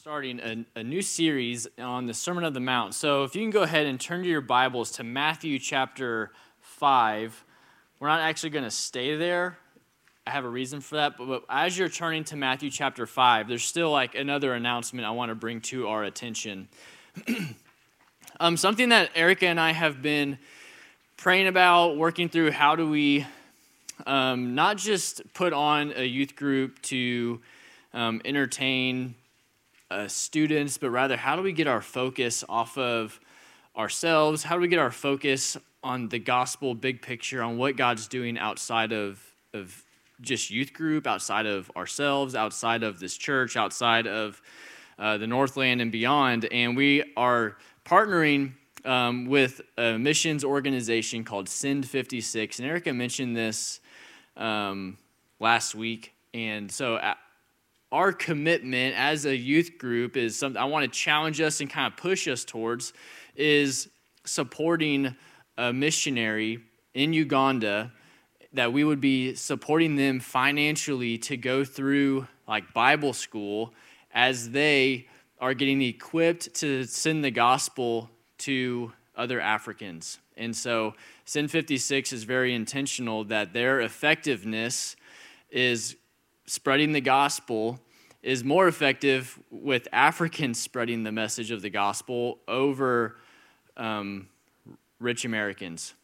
starting a, a, new series on the Sermon of the Mount. So if you can go ahead and turn to your Bibles to Matthew chapter 5. We're not actually going to stay there. I have a reason for that. But, but as you're turning to Matthew chapter 5, there's still like another announcement I want to bring to our attention. um, something that Erica and I have been praying about, working through how do we um, not just put on a youth group to um, entertain uh, students, but rather how do we get our focus off of ourselves? How do we get our focus on the gospel, big picture, on what God's doing outside of, of just youth group, outside of ourselves, outside of this church, outside of uh, the Northland and beyond? And we are partnering um, with a missions organization called Send 56. And Erica mentioned this um, last week. And so, our commitment as a youth group is something I want to challenge us and kind of push us towards is supporting a missionary in Uganda that we would be supporting them financially to go through like Bible school as they are getting equipped to send the gospel to other Africans. And so Send 56 is very intentional that their effectiveness is spreading the gospel is more effective with Africans spreading the message of the gospel over um, rich Americans.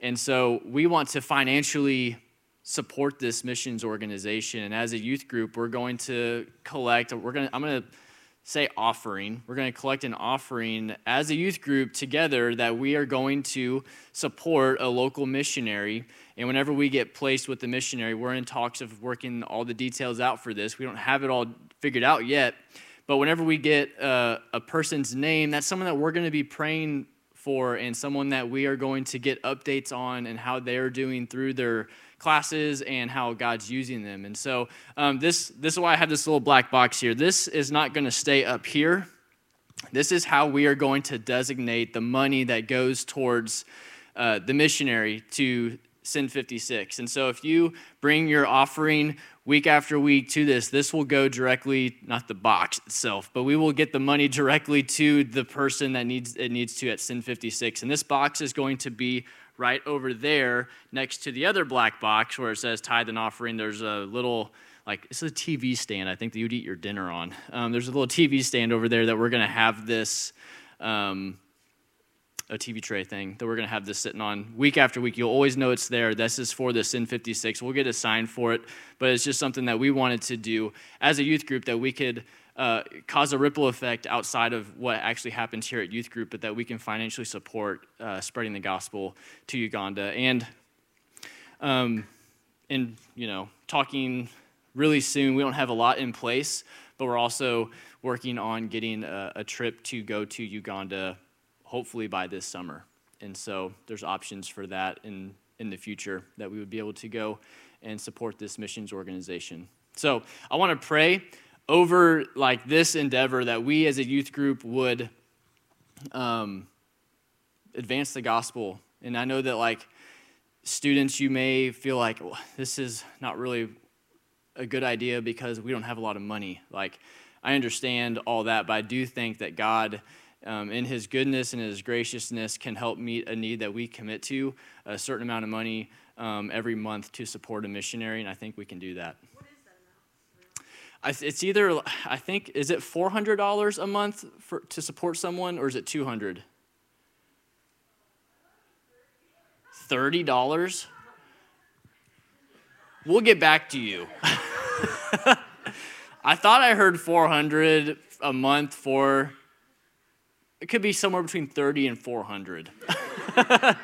And so we want to financially support this missions organization. And as a youth group, we're going to collect, we're going to, I'm going to say offering. We're going to collect an offering as a youth group together that we are going to support a local missionary. And whenever we get placed with the missionary, we're in talks of working all the details out for this. We don't have it all figured out yet. But whenever we get uh, a person's name, that's someone that we're going to be praying for and someone that we are going to get updates on and how they're doing through their classes and how God's using them. And so um, this, this is why I have this little black box here. This is not going to stay up here. This is how we are going to designate the money that goes towards uh, the missionary to Send 56. And so if you bring your offering week after week to this, this will go directly, not the box itself, but we will get the money directly to the person that needs it needs to at Send 56. And this box is going to be right over there next to the other black box where it says tithe and offering. There's a little, like, it's a TV stand, I think, that you'd eat your dinner on. Um, there's a little TV stand over there that we're going to have this. Um, a TV tray thing that we're going to have this sitting on week after week. You'll always know it's there. This is for the Send 56. We'll get a sign for it, but it's just something that we wanted to do as a youth group that we could uh, cause a ripple effect outside of what actually happens here at youth group, but that we can financially support uh, spreading the gospel to Uganda. And, um, and you know, talking really soon, we don't have a lot in place, but we're also working on getting a, a trip to go to Uganda, hopefully by this summer. And so there's options for that in, in the future that we would be able to go and support this missions organization. So I want to pray over like this endeavor that we as a youth group would um, advance the gospel. And I know that like students, you may feel like well, this is not really a good idea because we don't have a lot of money. Like I understand all that, but I do think that God. Um, in his goodness and his graciousness can help meet a need that we commit to a certain amount of money um, every month to support a missionary and i think we can do that it's either I think is it four hundred dollars a month for to support someone, or is it two hundred? Thirty dollars. We'll get back to you. I thought I heard four hundred a month for. It could be somewhere between thirty and four hundred.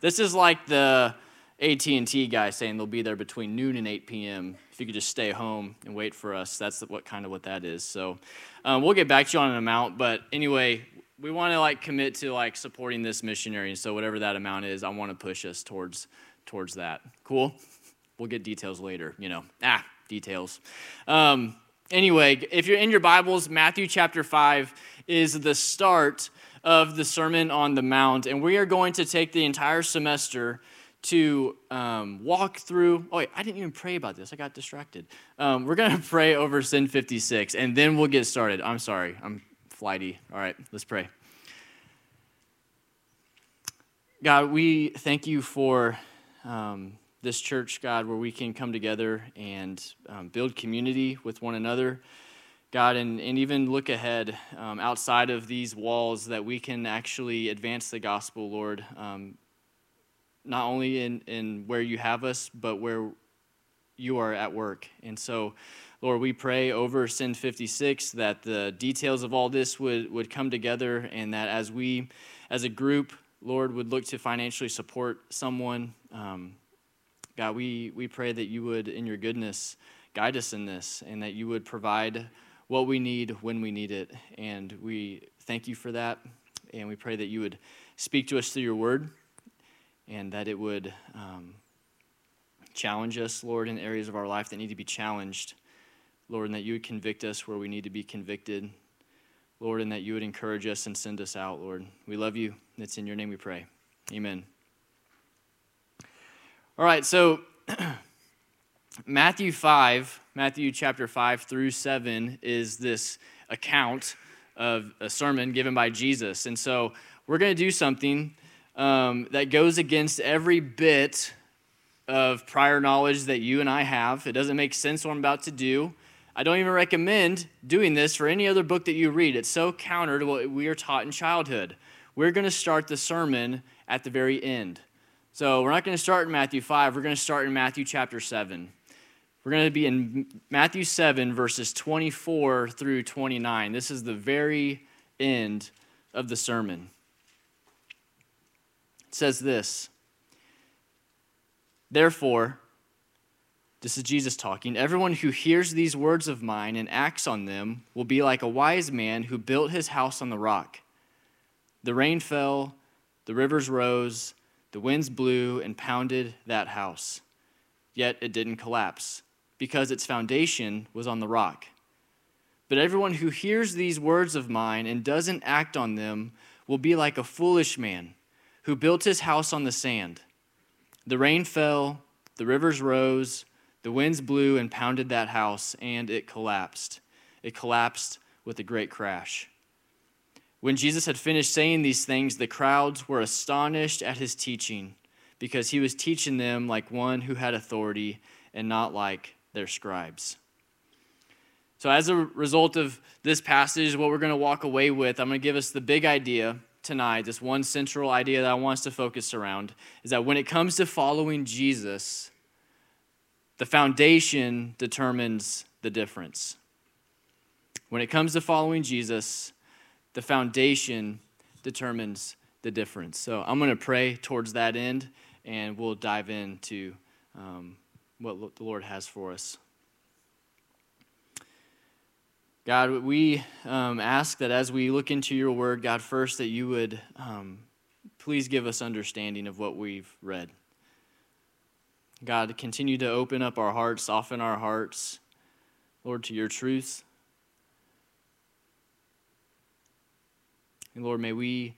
this is like the AT&T guy saying they'll be there between noon and 8 p.m. If you could just stay home and wait for us, that's what kind of what that is. So um, we'll get back to you on an amount, but anyway, we want to like commit to like supporting this missionary. and So whatever that amount is, I want to push us towards towards that. Cool. We'll get details later. You know, ah, details. Um, anyway, if you're in your Bibles, Matthew chapter five is the start of the Sermon on the Mount, and we are going to take the entire semester to um, walk through. Oh, wait, I didn't even pray about this. I got distracted. Um, we're going to pray over Send 56, and then we'll get started. I'm sorry. I'm flighty. All right, let's pray. God, we thank you for um, this church, God, where we can come together and um, build community with one another. God, and, and even look ahead um, outside of these walls that we can actually advance the gospel, Lord, um, not only in, in where you have us, but where you are at work. And so, Lord, we pray over Send 56 that the details of all this would, would come together and that as we, as a group, Lord, would look to financially support someone, um, God, we, we pray that you would, in your goodness, guide us in this and that you would provide what we need when we need it. And we thank you for that. And we pray that you would speak to us through your word and that it would um, challenge us, Lord, in areas of our life that need to be challenged. Lord, and that you would convict us where we need to be convicted. Lord, and that you would encourage us and send us out, Lord. We love you. It's in your name we pray. Amen. All right, so Matthew 5, Matthew chapter 5 through 7 is this account of a sermon given by Jesus. And so we're going to do something um, that goes against every bit of prior knowledge that you and I have. It doesn't make sense what I'm about to do. I don't even recommend doing this for any other book that you read. It's so counter to what we are taught in childhood. We're going to start the sermon at the very end. So we're not going to start in Matthew 5, we're going to start in Matthew chapter 7. We're going to be in Matthew 7, verses 24 through 29. This is the very end of the sermon. It says this Therefore, this is Jesus talking. Everyone who hears these words of mine and acts on them will be like a wise man who built his house on the rock. The rain fell, the rivers rose, the winds blew and pounded that house. Yet it didn't collapse because its foundation was on the rock. But everyone who hears these words of mine and doesn't act on them will be like a foolish man who built his house on the sand. The rain fell, the rivers rose, the winds blew and pounded that house, and it collapsed. It collapsed with a great crash. When Jesus had finished saying these things, the crowds were astonished at his teaching because he was teaching them like one who had authority and not like their scribes. So, as a result of this passage, what we're going to walk away with, I'm going to give us the big idea tonight, this one central idea that I want us to focus around, is that when it comes to following Jesus, the foundation determines the difference. When it comes to following Jesus, the foundation determines the difference. So I'm going to pray towards that end, and we'll dive into um, what the Lord has for us. God, we um, ask that as we look into your word, God, first that you would um, please give us understanding of what we've read. God, continue to open up our hearts, soften our hearts, Lord, to your truth. And Lord, may we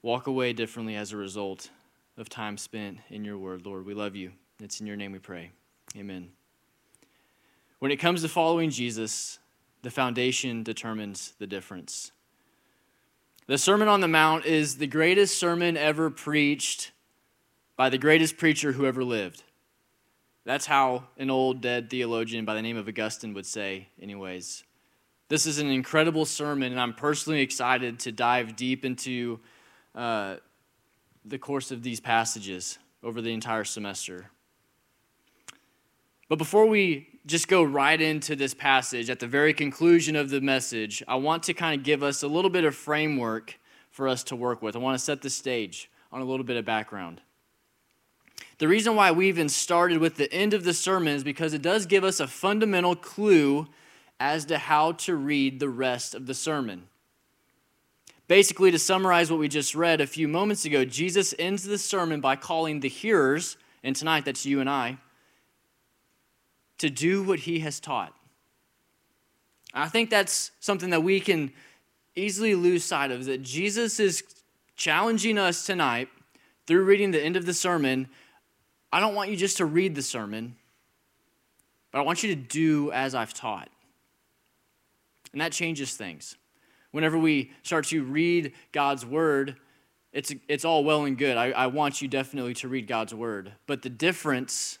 walk away differently as a result of time spent in your word, Lord. We love you. It's in your name we pray. Amen. When it comes to following Jesus, the foundation determines the difference. The Sermon on the Mount is the greatest sermon ever preached by the greatest preacher who ever lived. That's how an old dead theologian by the name of Augustine would say, anyways. This is an incredible sermon, and I'm personally excited to dive deep into uh, the course of these passages over the entire semester. But before we just go right into this passage at the very conclusion of the message, I want to kind of give us a little bit of framework for us to work with. I want to set the stage on a little bit of background. The reason why we even started with the end of the sermon is because it does give us a fundamental clue as to how to read the rest of the sermon. Basically, to summarize what we just read a few moments ago, Jesus ends the sermon by calling the hearers, and tonight that's you and I, to do what he has taught. I think that's something that we can easily lose sight of that Jesus is challenging us tonight through reading the end of the sermon, I don't want you just to read the sermon, but I want you to do as I've taught. And that changes things. Whenever we start to read God's word, it's, it's all well and good. I, I want you definitely to read God's word. But the difference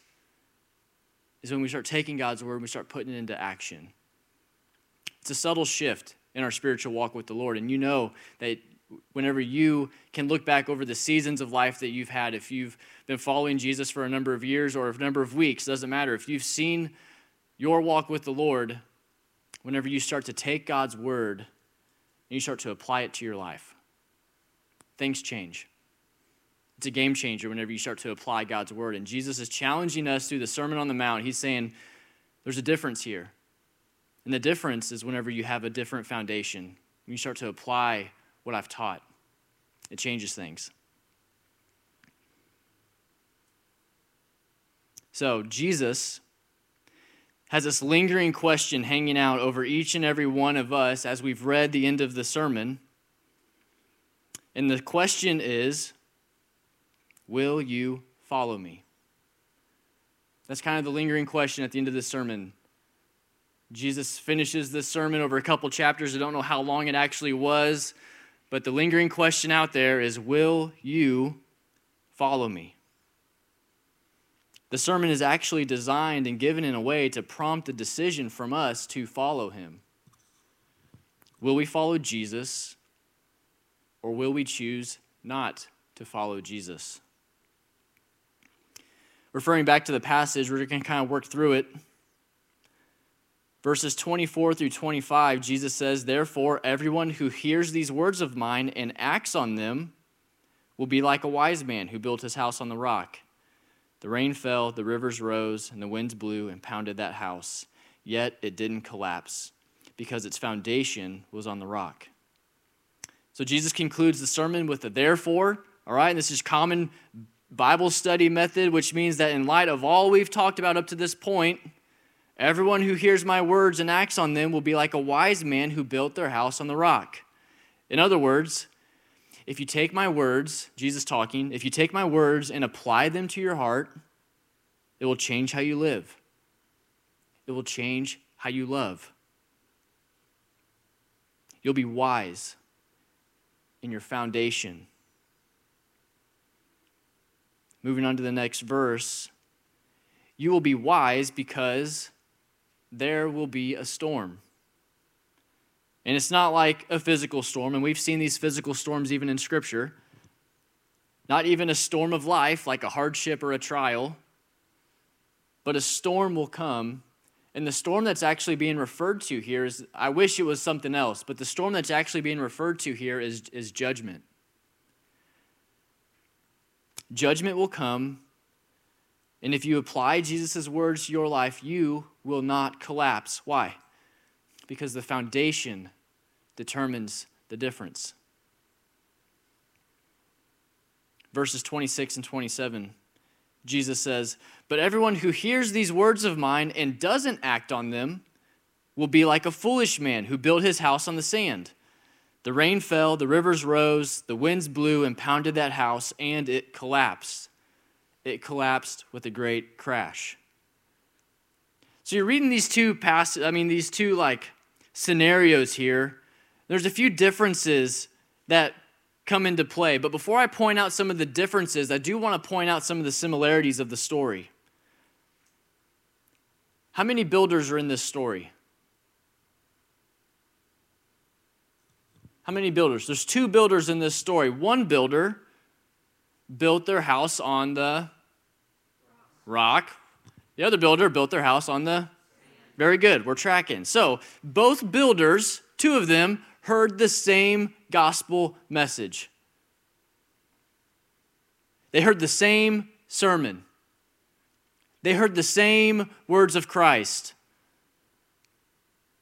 is when we start taking God's word and we start putting it into action. It's a subtle shift in our spiritual walk with the Lord. And you know that whenever you can look back over the seasons of life that you've had, if you've been following Jesus for a number of years or a number of weeks, doesn't matter. If you've seen your walk with the Lord, whenever you start to take God's word and you start to apply it to your life, things change. It's a game changer whenever you start to apply God's word. And Jesus is challenging us through the Sermon on the Mount. He's saying, there's a difference here. And the difference is whenever you have a different foundation, when you start to apply what I've taught, it changes things. So, Jesus has this lingering question hanging out over each and every one of us as we've read the end of the sermon. And the question is Will you follow me? That's kind of the lingering question at the end of the sermon. Jesus finishes this sermon over a couple chapters. I don't know how long it actually was, but the lingering question out there is Will you follow me? The sermon is actually designed and given in a way to prompt a decision from us to follow him. Will we follow Jesus or will we choose not to follow Jesus? Referring back to the passage, we're going to kind of work through it. Verses 24 through 25, Jesus says, Therefore, everyone who hears these words of mine and acts on them will be like a wise man who built his house on the rock. The rain fell, the rivers rose, and the winds blew and pounded that house. Yet it didn't collapse because its foundation was on the rock. So Jesus concludes the sermon with a therefore. All right, and this is common Bible study method, which means that in light of all we've talked about up to this point, everyone who hears my words and acts on them will be like a wise man who built their house on the rock. In other words, if you take my words, Jesus talking, if you take my words and apply them to your heart, it will change how you live. It will change how you love. You'll be wise in your foundation. Moving on to the next verse, you will be wise because there will be a storm. And it's not like a physical storm, and we've seen these physical storms even in Scripture. Not even a storm of life, like a hardship or a trial, but a storm will come. And the storm that's actually being referred to here is, I wish it was something else, but the storm that's actually being referred to here is, is judgment. Judgment will come, and if you apply Jesus' words to your life, you will not collapse. Why? Because the foundation determines the difference. Verses 26 and 27, Jesus says, But everyone who hears these words of mine and doesn't act on them will be like a foolish man who built his house on the sand. The rain fell, the rivers rose, the winds blew and pounded that house, and it collapsed. It collapsed with a great crash. So you're reading these two passages, I mean, these two like scenarios here, there's a few differences that come into play. But before I point out some of the differences, I do want to point out some of the similarities of the story. How many builders are in this story? How many builders? There's two builders in this story. One builder built their house on the rock. The other builder built their house on the very good. We're tracking. So, both builders, two of them, heard the same gospel message. They heard the same sermon. They heard the same words of Christ.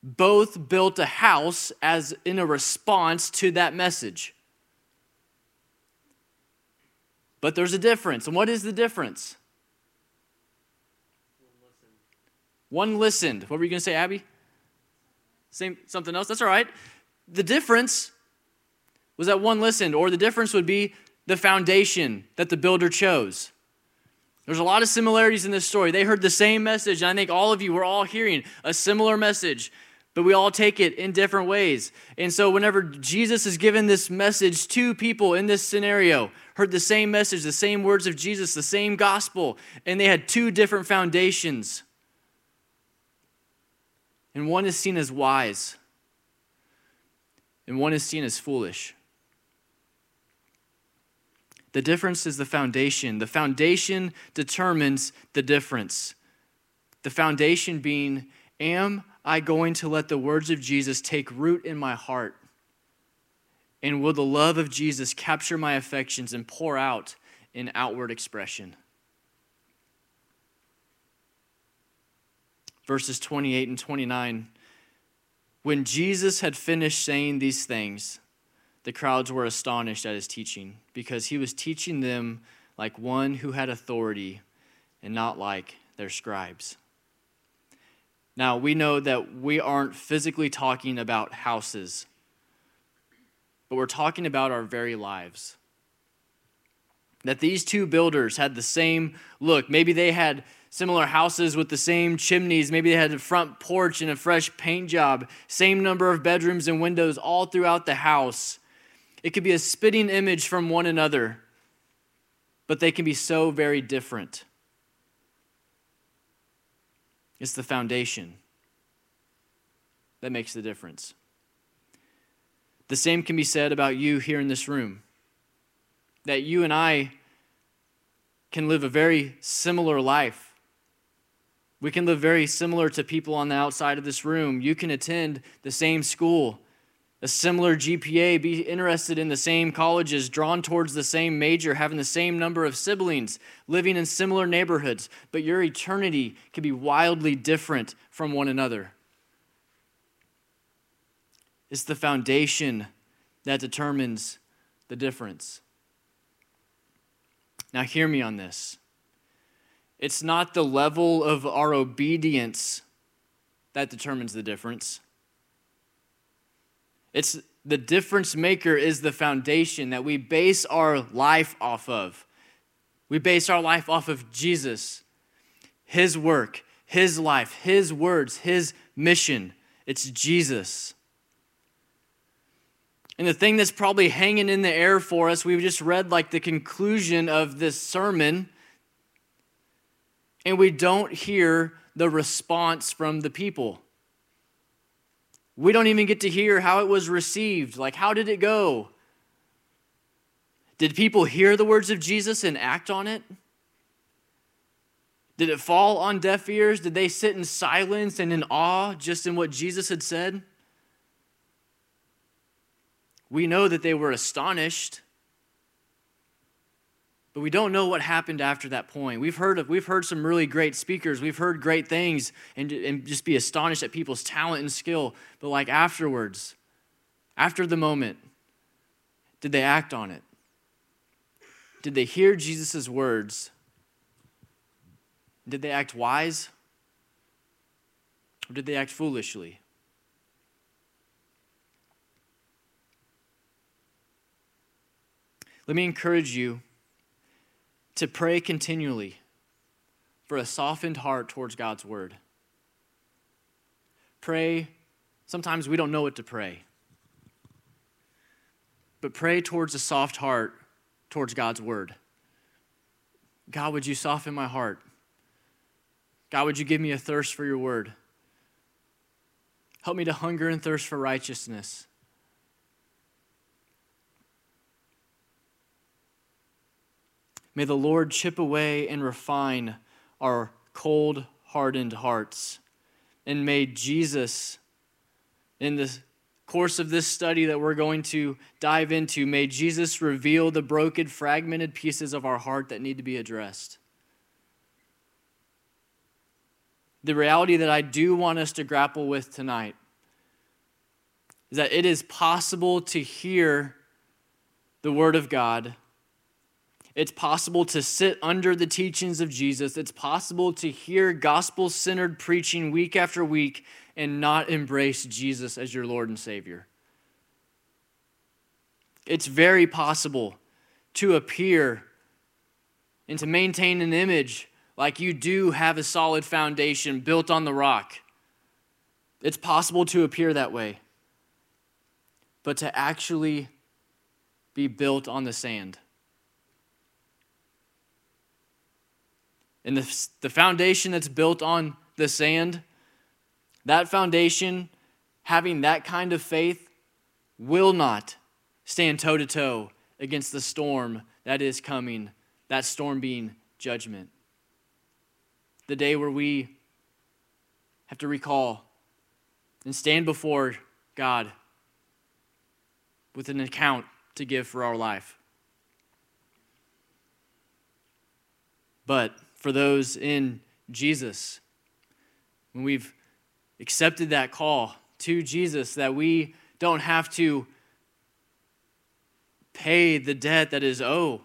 Both built a house as in a response to that message. But there's a difference. And what is the difference? One listened. What were you going to say, Abby? Same something else? That's all right. The difference was that one listened, or the difference would be the foundation that the builder chose. There's a lot of similarities in this story. They heard the same message, and I think all of you were all hearing a similar message, but we all take it in different ways. And so, whenever Jesus is given this message to people in this scenario, heard the same message, the same words of Jesus, the same gospel, and they had two different foundations. And one is seen as wise, and one is seen as foolish. The difference is the foundation. The foundation determines the difference. The foundation being, am I going to let the words of Jesus take root in my heart? And will the love of Jesus capture my affections and pour out in outward expression? Verses 28 and 29. When Jesus had finished saying these things, the crowds were astonished at his teaching because he was teaching them like one who had authority and not like their scribes. Now, we know that we aren't physically talking about houses, but we're talking about our very lives. That these two builders had the same look. Maybe they had similar houses with the same chimneys. Maybe they had a front porch and a fresh paint job, same number of bedrooms and windows all throughout the house. It could be a spitting image from one another, but they can be so very different. It's the foundation that makes the difference. The same can be said about you here in this room. That you and I can live a very similar life. We can live very similar to people on the outside of this room. You can attend the same school a similar GPA, be interested in the same colleges, drawn towards the same major, having the same number of siblings, living in similar neighborhoods, but your eternity can be wildly different from one another. It's the foundation that determines the difference. Now, hear me on this. It's not the level of our obedience that determines the difference. It's the difference maker is the foundation that we base our life off of. We base our life off of Jesus, His work, His life, His words, His mission. It's Jesus. And the thing that's probably hanging in the air for us, we've just read like the conclusion of this sermon, and we don't hear the response from the people. We don't even get to hear how it was received. Like, how did it go? Did people hear the words of Jesus and act on it? Did it fall on deaf ears? Did they sit in silence and in awe just in what Jesus had said? We know that they were astonished. But we don't know what happened after that point. We've heard of, we've heard some really great speakers. We've heard great things and, and just be astonished at people's talent and skill. But like afterwards, after the moment, did they act on it? Did they hear Jesus' words? Did they act wise? Or did they act foolishly? Let me encourage you to pray continually for a softened heart towards God's word. Pray, sometimes we don't know what to pray, but pray towards a soft heart towards God's word. God, would you soften my heart? God, would you give me a thirst for your word? Help me to hunger and thirst for righteousness. May the Lord chip away and refine our cold, hardened hearts. And may Jesus, in the course of this study that we're going to dive into, may Jesus reveal the broken, fragmented pieces of our heart that need to be addressed. The reality that I do want us to grapple with tonight is that it is possible to hear the Word of God it's possible to sit under the teachings of Jesus. It's possible to hear gospel centered preaching week after week and not embrace Jesus as your Lord and Savior. It's very possible to appear and to maintain an image like you do have a solid foundation built on the rock. It's possible to appear that way, but to actually be built on the sand. And the, the foundation that's built on the sand, that foundation, having that kind of faith, will not stand toe to toe against the storm that is coming, that storm being judgment. The day where we have to recall and stand before God with an account to give for our life. But for those in Jesus, when we've accepted that call to Jesus, that we don't have to pay the debt that is owed,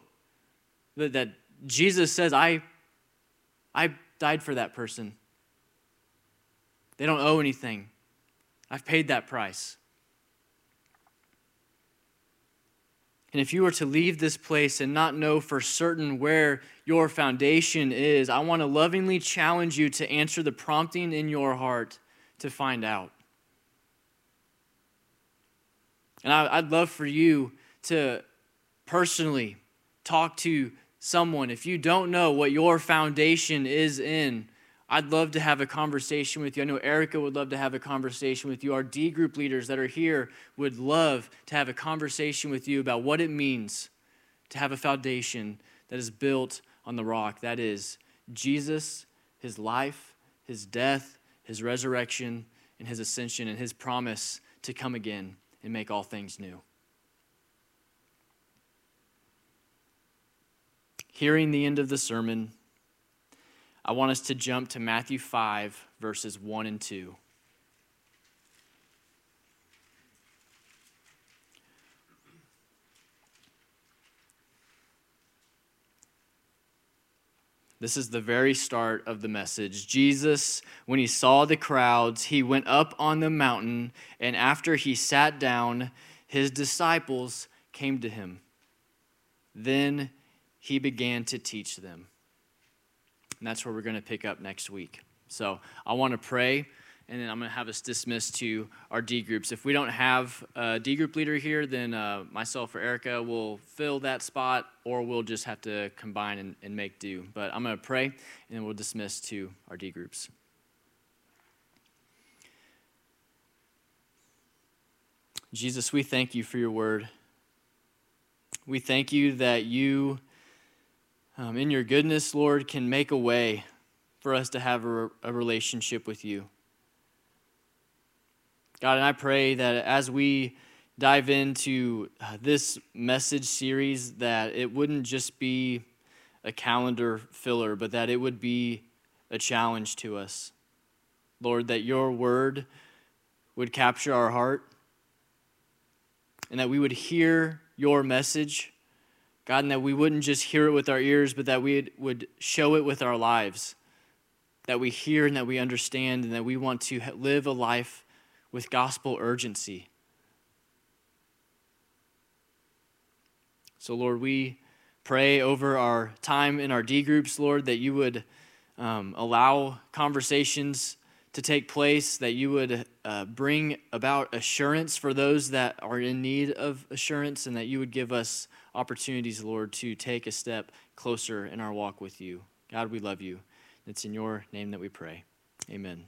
that Jesus says, I, I died for that person. They don't owe anything. I've paid that price. And if you were to leave this place and not know for certain where your foundation is, I want to lovingly challenge you to answer the prompting in your heart to find out. And I, would love for you to personally talk to someone. If you don't know what your foundation is in, I'd love to have a conversation with you. I know Erica would love to have a conversation with you. Our D group leaders that are here would love to have a conversation with you about what it means to have a foundation that is built on the rock. That is Jesus, his life, his death, his resurrection, and his ascension, and his promise to come again and make all things new. Hearing the end of the sermon, I want us to jump to Matthew 5, verses 1 and 2. This is the very start of the message. Jesus, when he saw the crowds, he went up on the mountain, and after he sat down, his disciples came to him. Then he began to teach them. And that's where we're going to pick up next week. So I want to pray, and then I'm going to have us dismiss to our D groups. If we don't have a D group leader here, then uh, myself or Erica will fill that spot, or we'll just have to combine and, and make do. But I'm going to pray, and then we'll dismiss to our D groups. Jesus, we thank you for your word. We thank you that you um, in your goodness, Lord, can make a way for us to have a, a relationship with you. God, and I pray that as we dive into uh, this message series, that it wouldn't just be a calendar filler, but that it would be a challenge to us. Lord, that your word would capture our heart and that we would hear your message God, and that we wouldn't just hear it with our ears, but that we would show it with our lives. That we hear and that we understand, and that we want to live a life with gospel urgency. So, Lord, we pray over our time in our D groups, Lord, that you would um, allow conversations to take place, that you would uh, bring about assurance for those that are in need of assurance, and that you would give us opportunities, Lord, to take a step closer in our walk with you. God, we love you. It's in your name that we pray. Amen.